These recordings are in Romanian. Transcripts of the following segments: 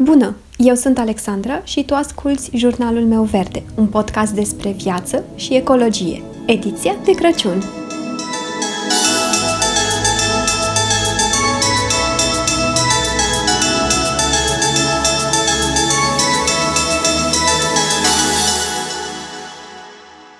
Bună! Eu sunt Alexandra și tu asculți Jurnalul meu verde, un podcast despre viață și ecologie, ediția de Crăciun.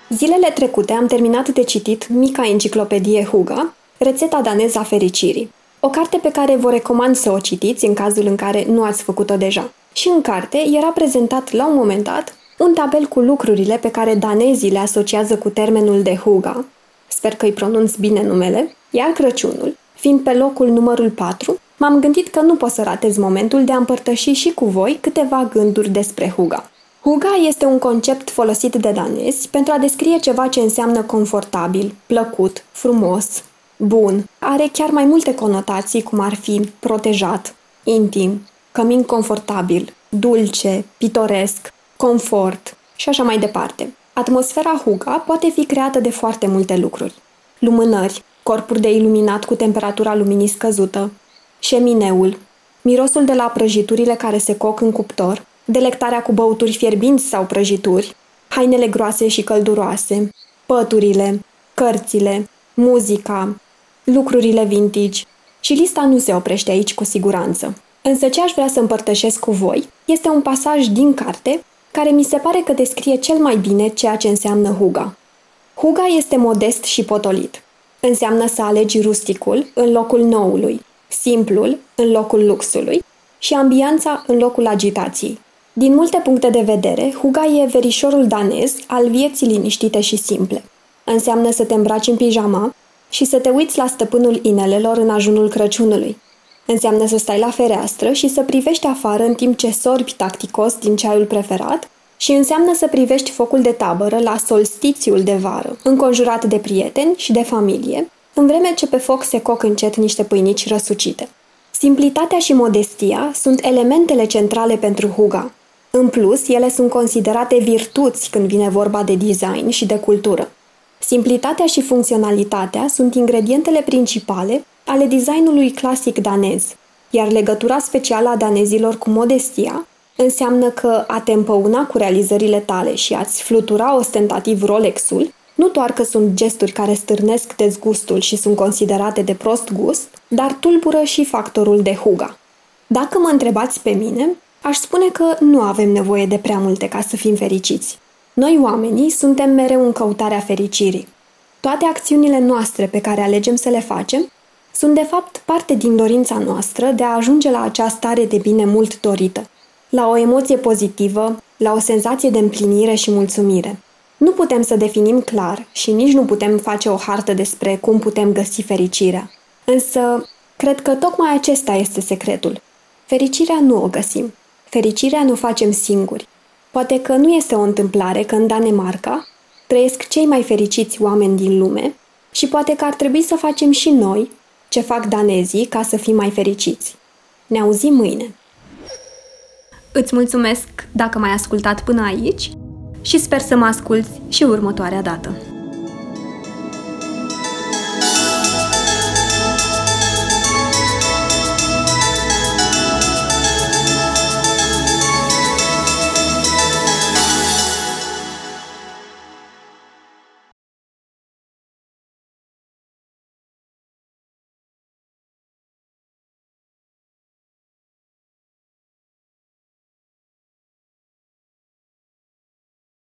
Zilele trecute am terminat de citit mica enciclopedie Huga, rețeta daneză a fericirii. O carte pe care vă recomand să o citiți în cazul în care nu ați făcut-o deja. Și în carte era prezentat la un moment dat un tabel cu lucrurile pe care danezii le asociază cu termenul de Huga, sper că îi pronunț bine numele, iar Crăciunul, fiind pe locul numărul 4, m-am gândit că nu pot să ratez momentul de a împărtăși și cu voi câteva gânduri despre Huga. Huga este un concept folosit de danezi pentru a descrie ceva ce înseamnă confortabil, plăcut, frumos, bun. Are chiar mai multe conotații, cum ar fi protejat, intim, cămin confortabil, dulce, pitoresc, confort și așa mai departe. Atmosfera Huga poate fi creată de foarte multe lucruri. Lumânări, corpuri de iluminat cu temperatura luminii scăzută, șemineul, mirosul de la prăjiturile care se coc în cuptor, delectarea cu băuturi fierbinți sau prăjituri, hainele groase și călduroase, păturile, cărțile, muzica, lucrurile vintage și lista nu se oprește aici cu siguranță. Însă ce aș vrea să împărtășesc cu voi este un pasaj din carte care mi se pare că descrie cel mai bine ceea ce înseamnă Huga. Huga este modest și potolit. Înseamnă să alegi rusticul în locul noului, simplul în locul luxului și ambianța în locul agitației. Din multe puncte de vedere, Huga e verișorul danez al vieții liniștite și simple. Înseamnă să te îmbraci în pijama și să te uiți la stăpânul inelelor în ajunul Crăciunului. Înseamnă să stai la fereastră și să privești afară în timp ce sorbi tacticos din ceaiul preferat și înseamnă să privești focul de tabără la solstițiul de vară, înconjurat de prieteni și de familie, în vreme ce pe foc se coc încet niște pâinici răsucite. Simplitatea și modestia sunt elementele centrale pentru Huga. În plus, ele sunt considerate virtuți când vine vorba de design și de cultură. Simplitatea și funcționalitatea sunt ingredientele principale ale designului clasic danez, iar legătura specială a danezilor cu modestia înseamnă că a te împăuna cu realizările tale și a-ți flutura ostentativ Rolexul nu doar că sunt gesturi care stârnesc dezgustul și sunt considerate de prost gust, dar tulbură și factorul de huga. Dacă mă întrebați pe mine, aș spune că nu avem nevoie de prea multe ca să fim fericiți. Noi, oamenii, suntem mereu în căutarea fericirii. Toate acțiunile noastre pe care alegem să le facem sunt, de fapt, parte din dorința noastră de a ajunge la acea stare de bine mult dorită, la o emoție pozitivă, la o senzație de împlinire și mulțumire. Nu putem să definim clar și nici nu putem face o hartă despre cum putem găsi fericirea. Însă, cred că tocmai acesta este secretul. Fericirea nu o găsim. Fericirea nu o facem singuri. Poate că nu este o întâmplare că în Danemarca trăiesc cei mai fericiți oameni din lume și poate că ar trebui să facem și noi ce fac danezii ca să fim mai fericiți. Ne auzim mâine! Îți mulțumesc dacă m-ai ascultat până aici și sper să mă asculți și următoarea dată.